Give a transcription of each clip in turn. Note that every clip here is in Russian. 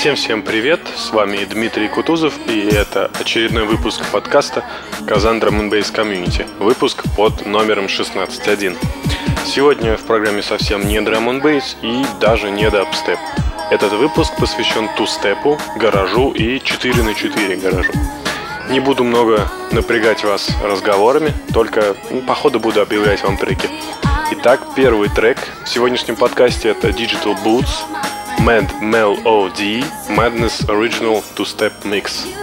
Всем-всем привет, с вами Дмитрий Кутузов, и это очередной выпуск подкаста «Казан Drum Community», выпуск под номером 16.1. Сегодня в программе совсем не Drum Base и даже не дабстеп. Этот выпуск посвящен ту-степу, гаражу и 4 на 4 гаражу. Не буду много напрягать вас разговорами, только ну, по ходу буду объявлять вам треки. Итак, первый трек в сегодняшнем подкасте это Digital Boots Mad Mel OD Madness Original Two Step Mix.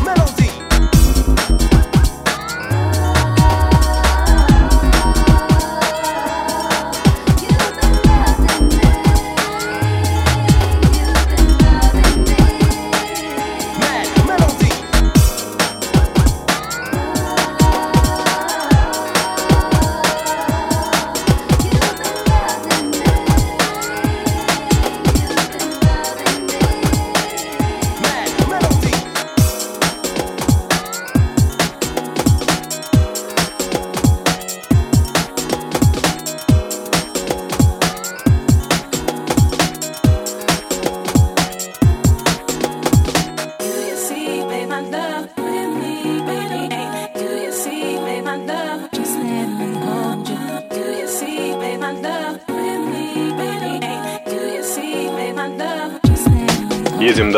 Me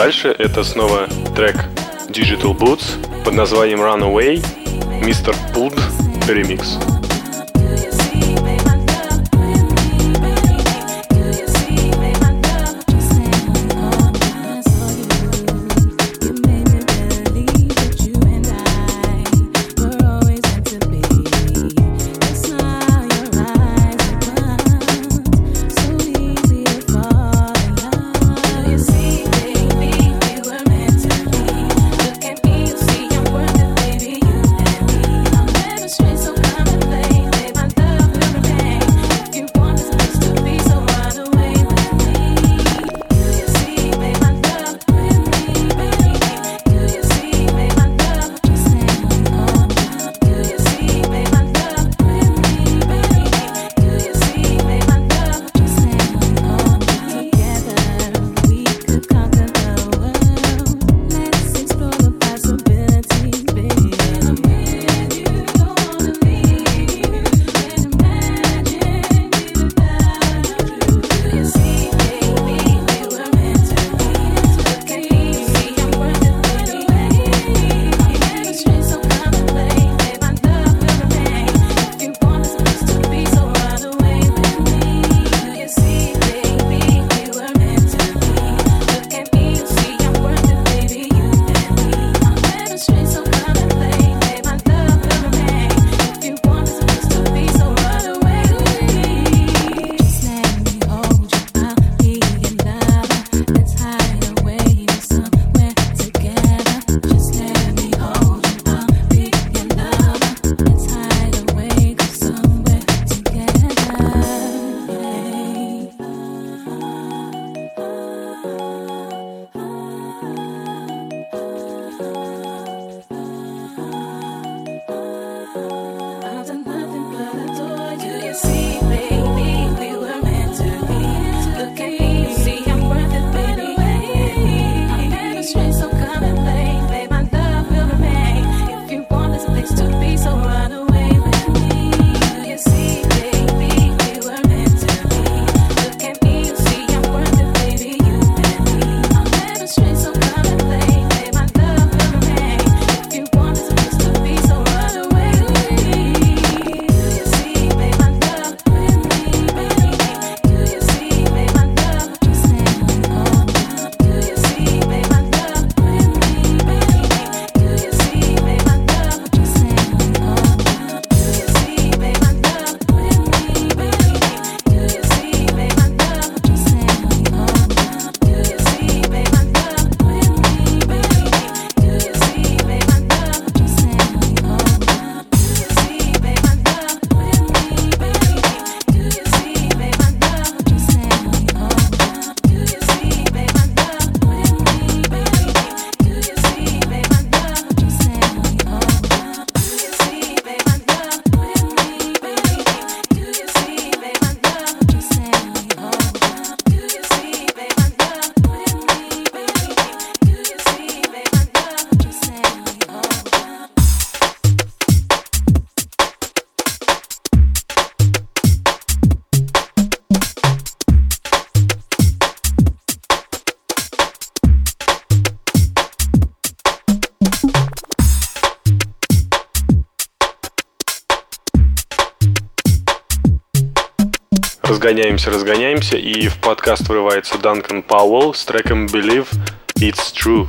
дальше. Это снова трек Digital Boots под названием Runaway, Mr. Pud Remix. Разгоняемся, разгоняемся, и в подкаст врывается Данкан Пауэлл с треком Believe It's True.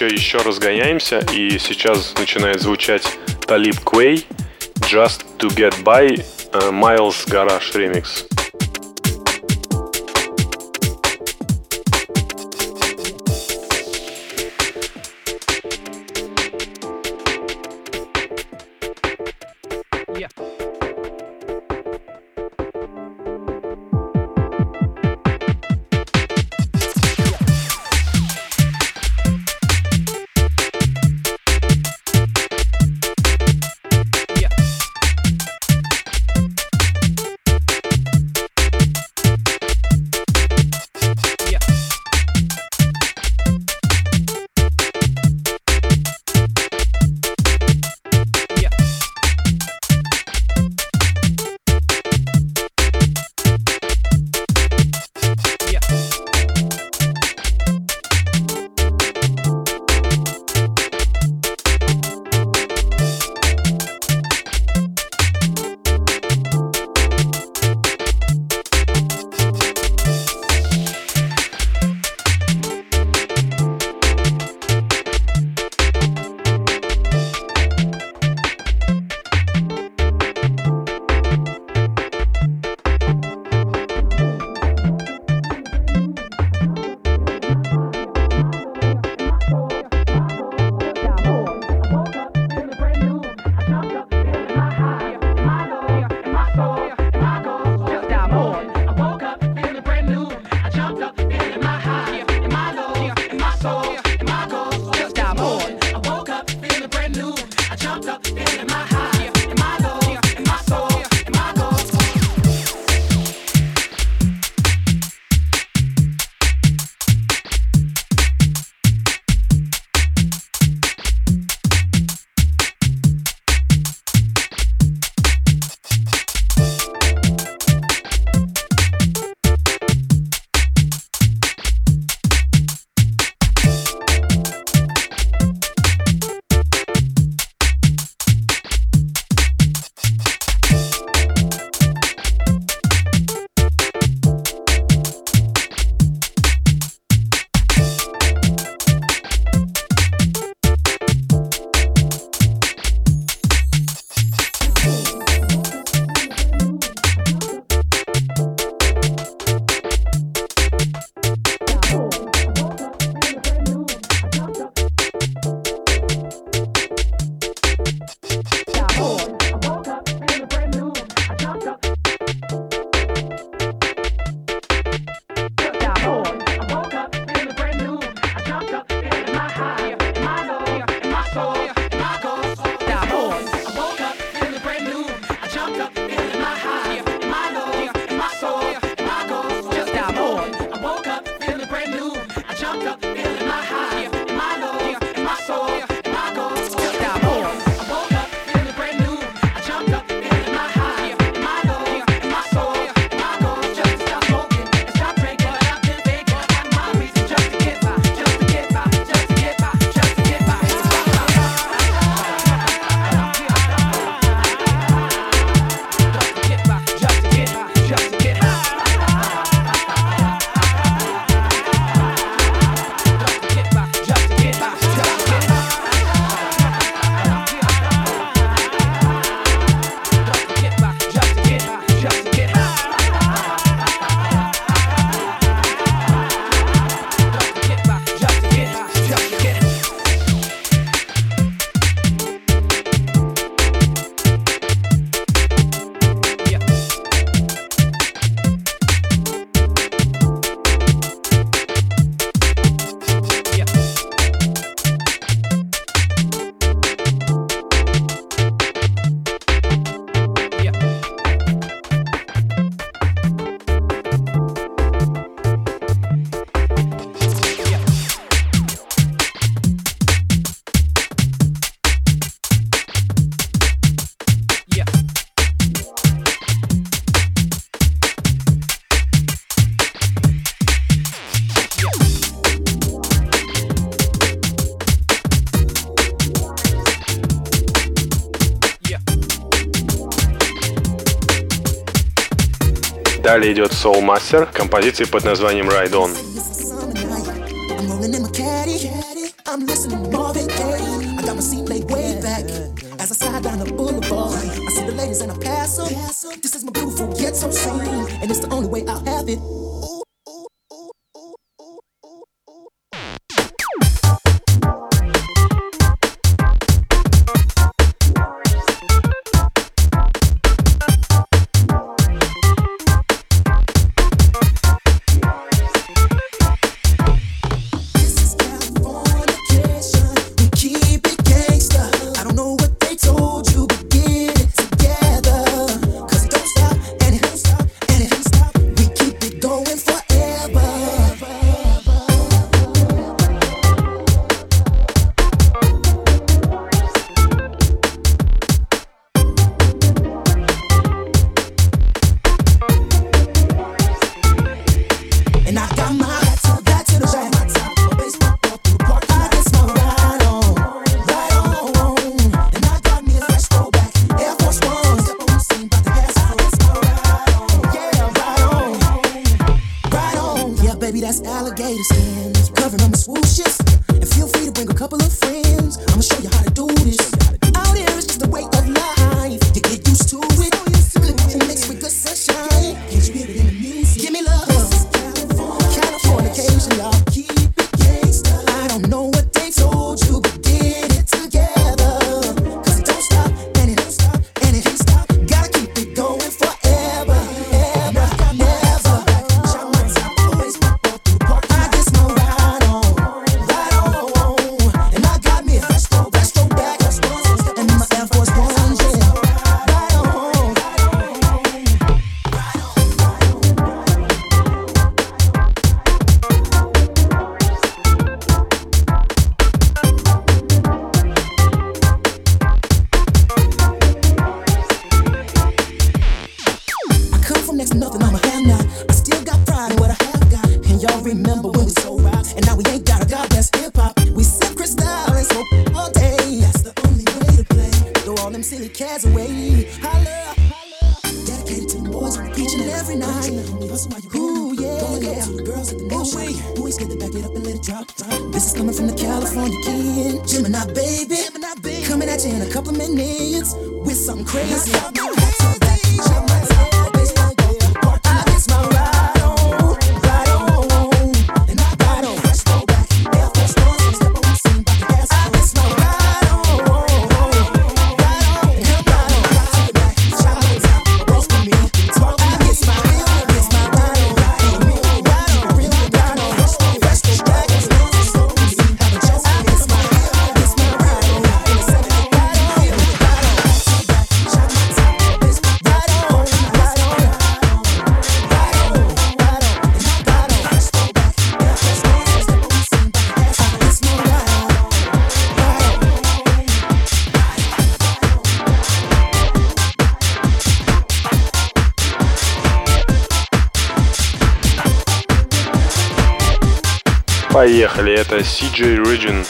Еще, еще, разгоняемся, и сейчас начинает звучать Талиб Квей Just to Get By э, Miles Garage Remix. Soul Master, композиция под названием Ride On. Region.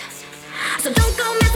So don't go mess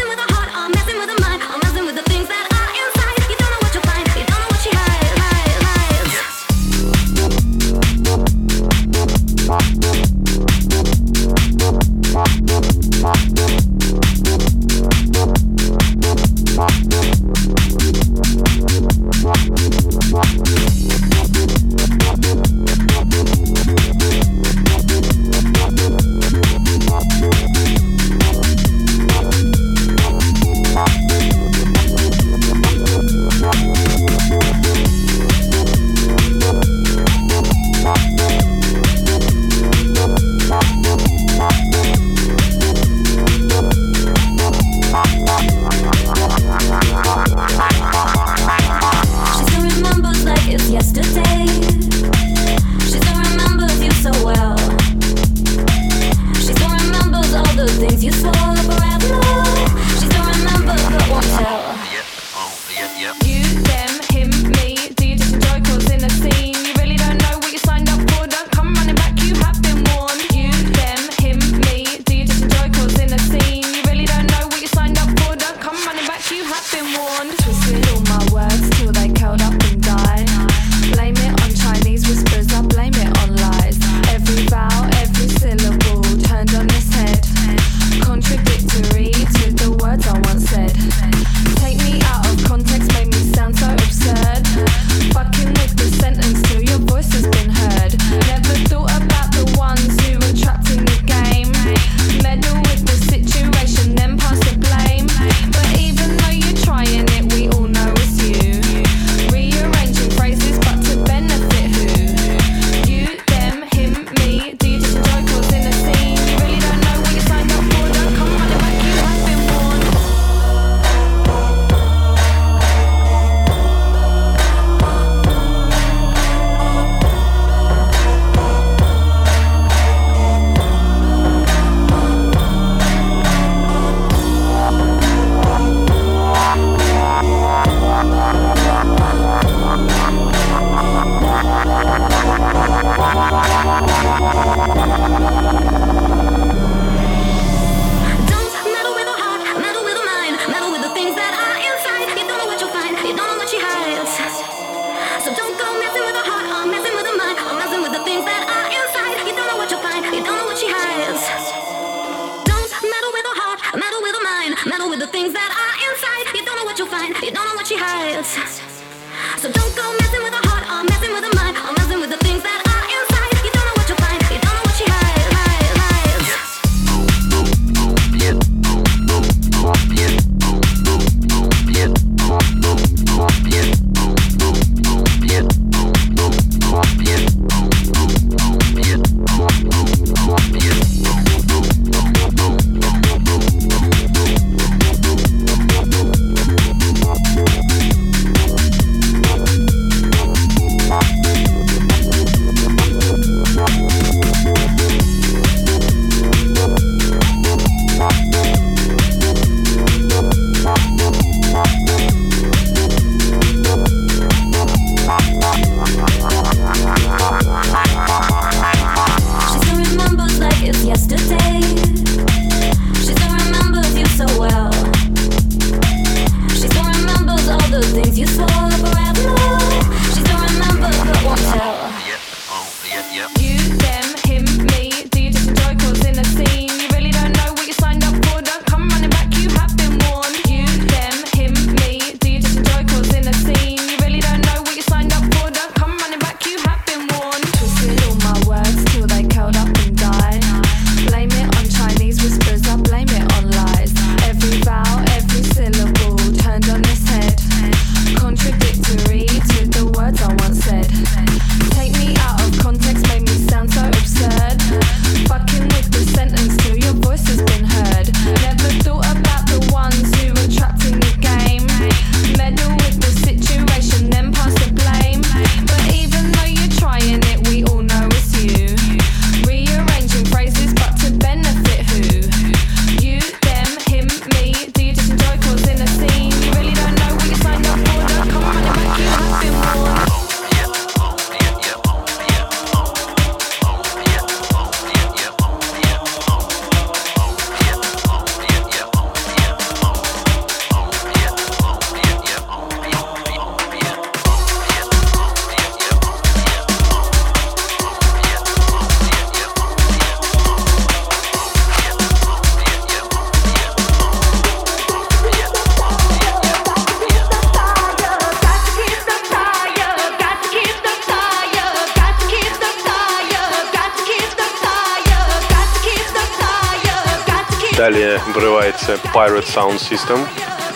Sound System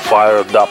Fired Up.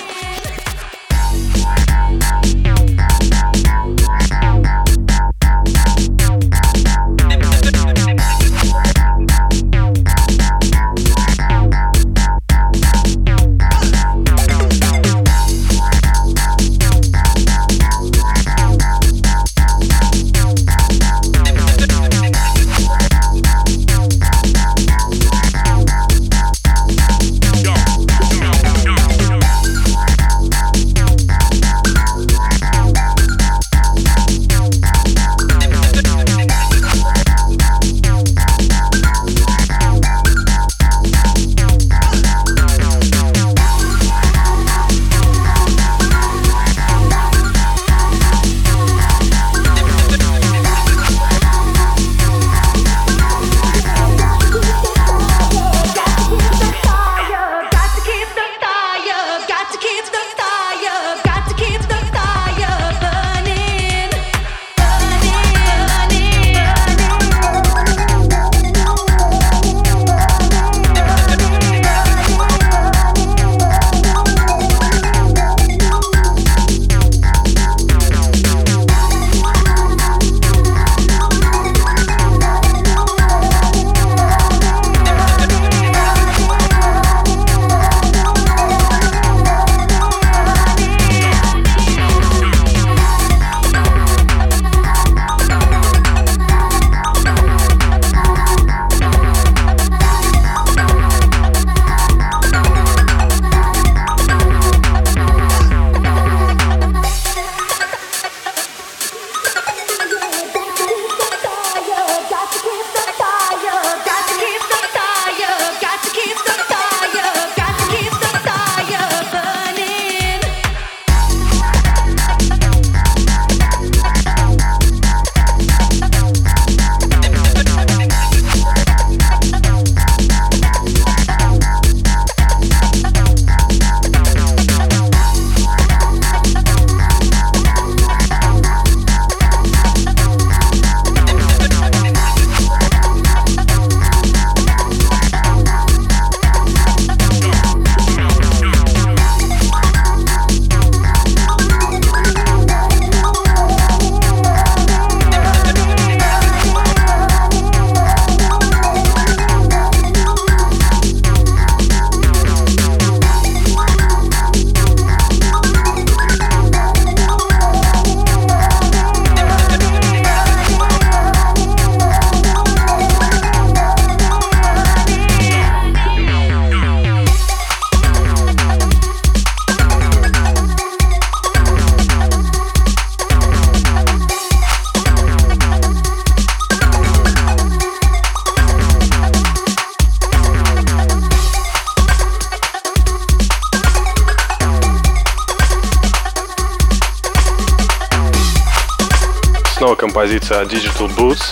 От Digital Boots.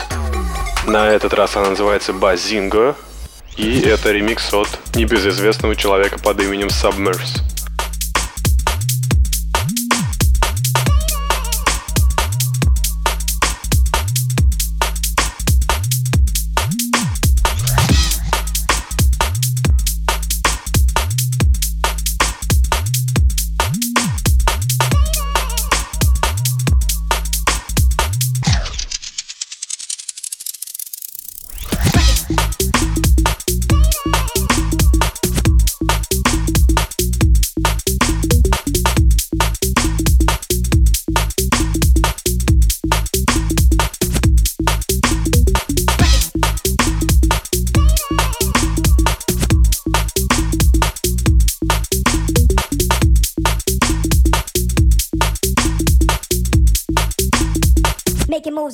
На этот раз она называется Bazingo. И это ремикс от небезызвестного человека под именем Submerse.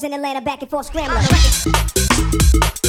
In Atlanta, back and forth scrambling.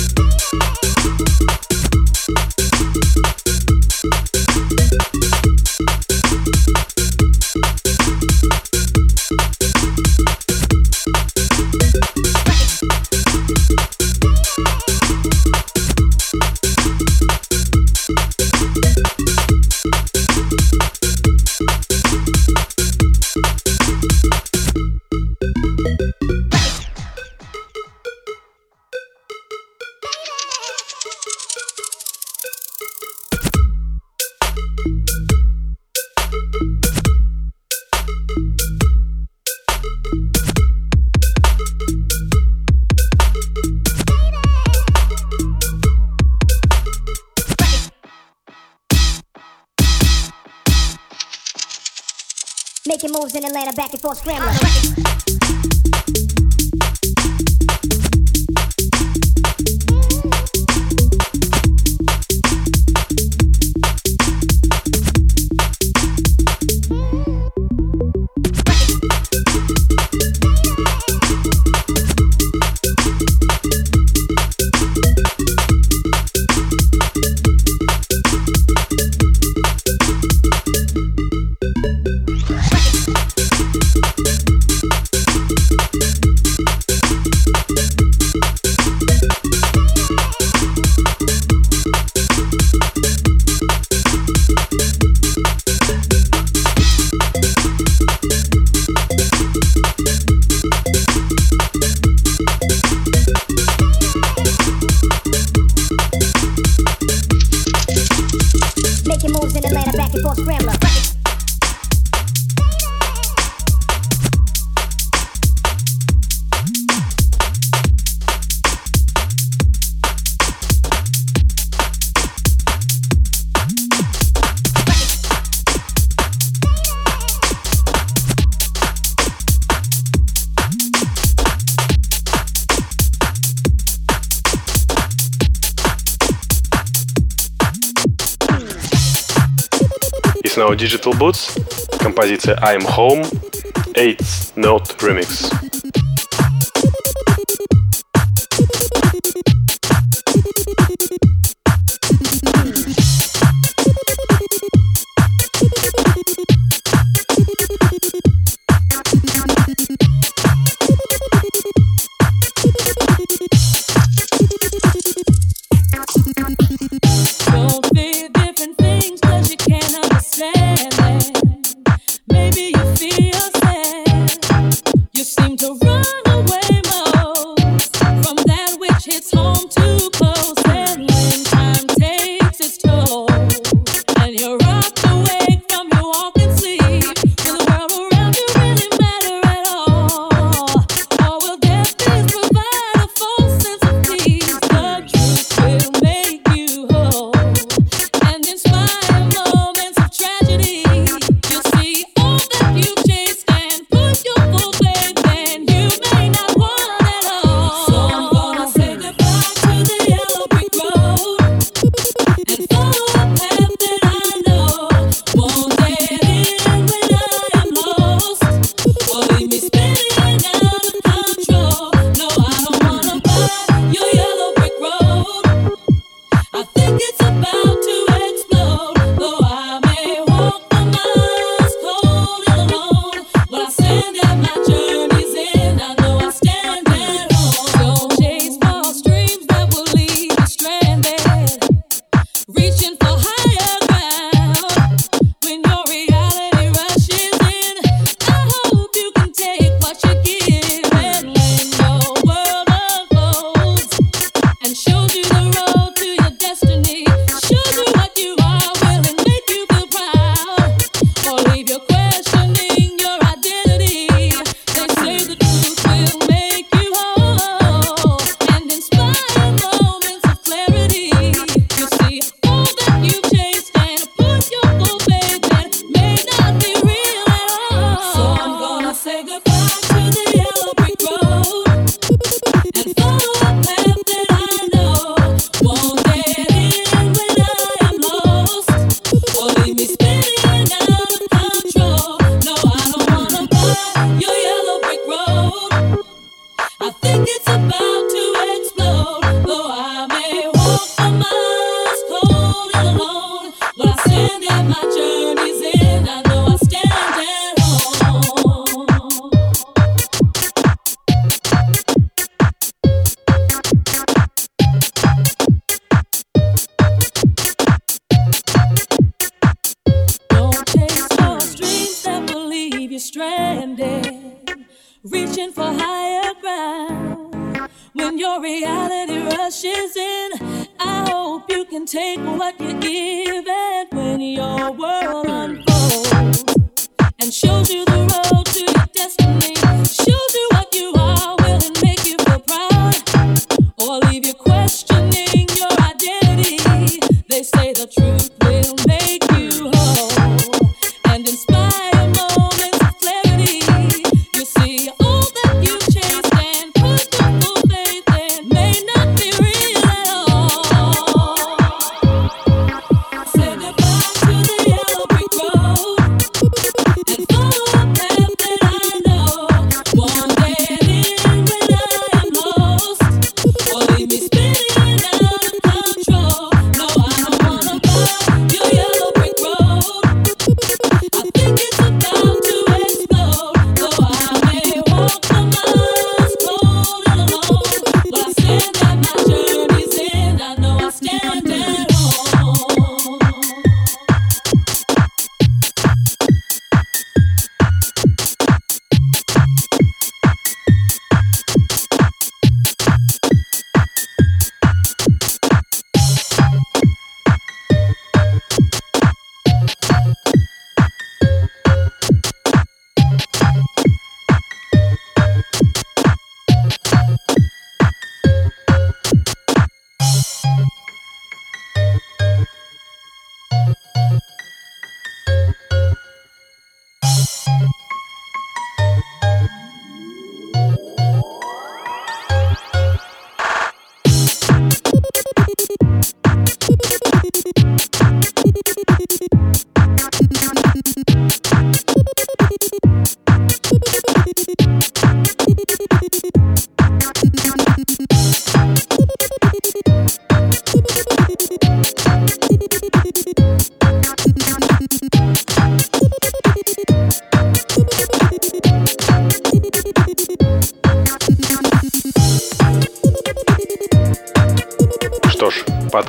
For Gremlin. Digital Boots, композиция I'm Home, 8 Note Remix.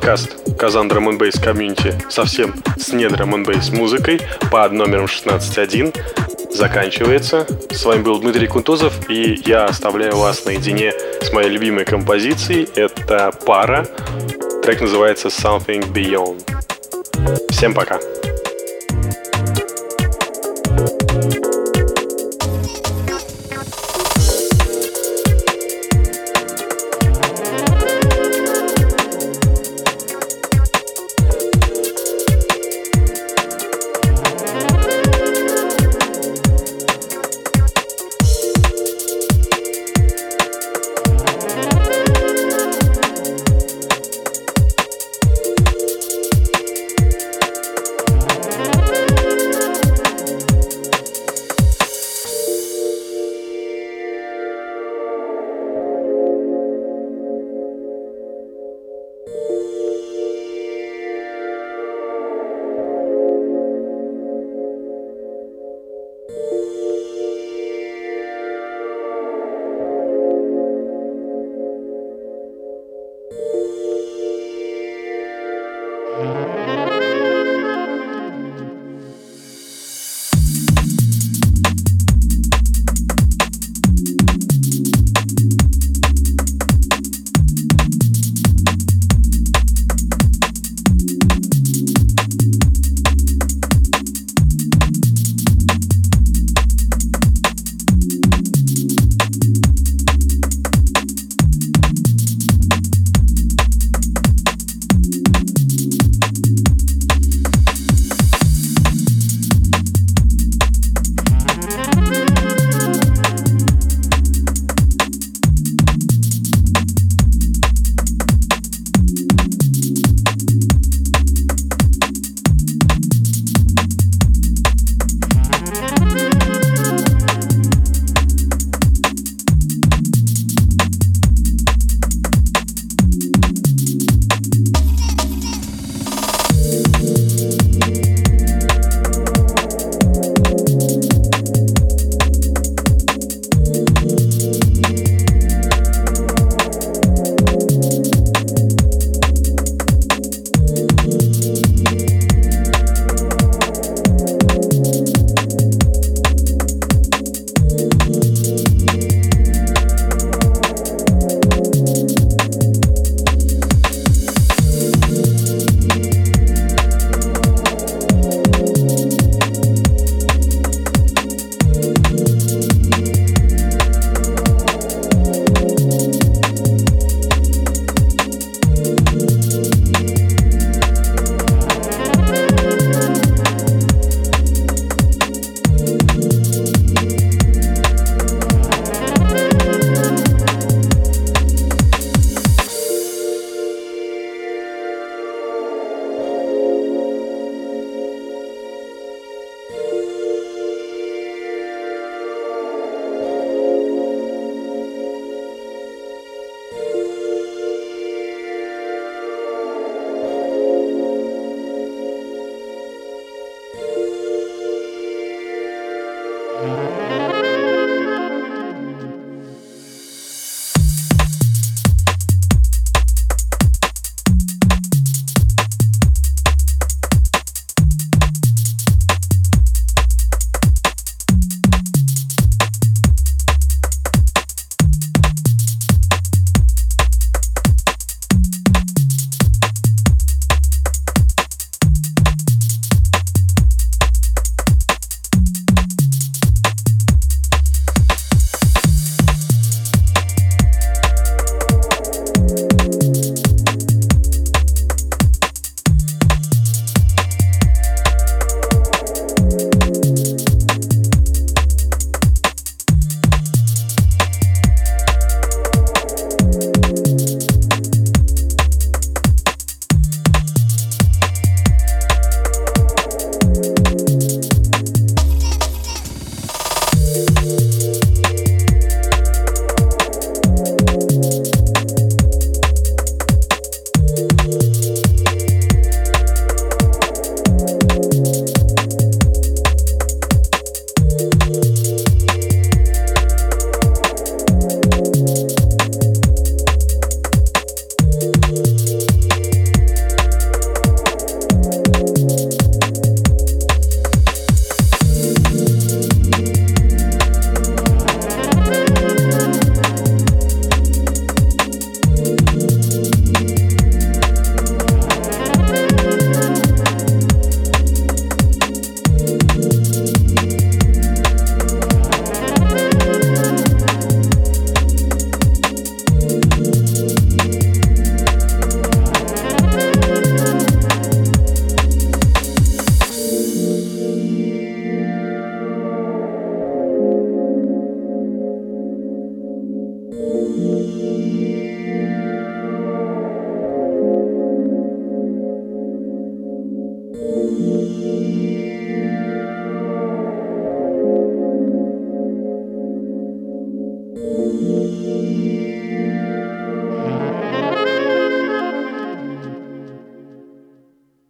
Подкаст Казан Bass Community совсем с не Bass музыкой под номером 16.1 заканчивается. С вами был Дмитрий Кунтузов, и я оставляю вас наедине с моей любимой композицией. Это «Пара». Трек называется «Something Beyond». Всем пока! Thank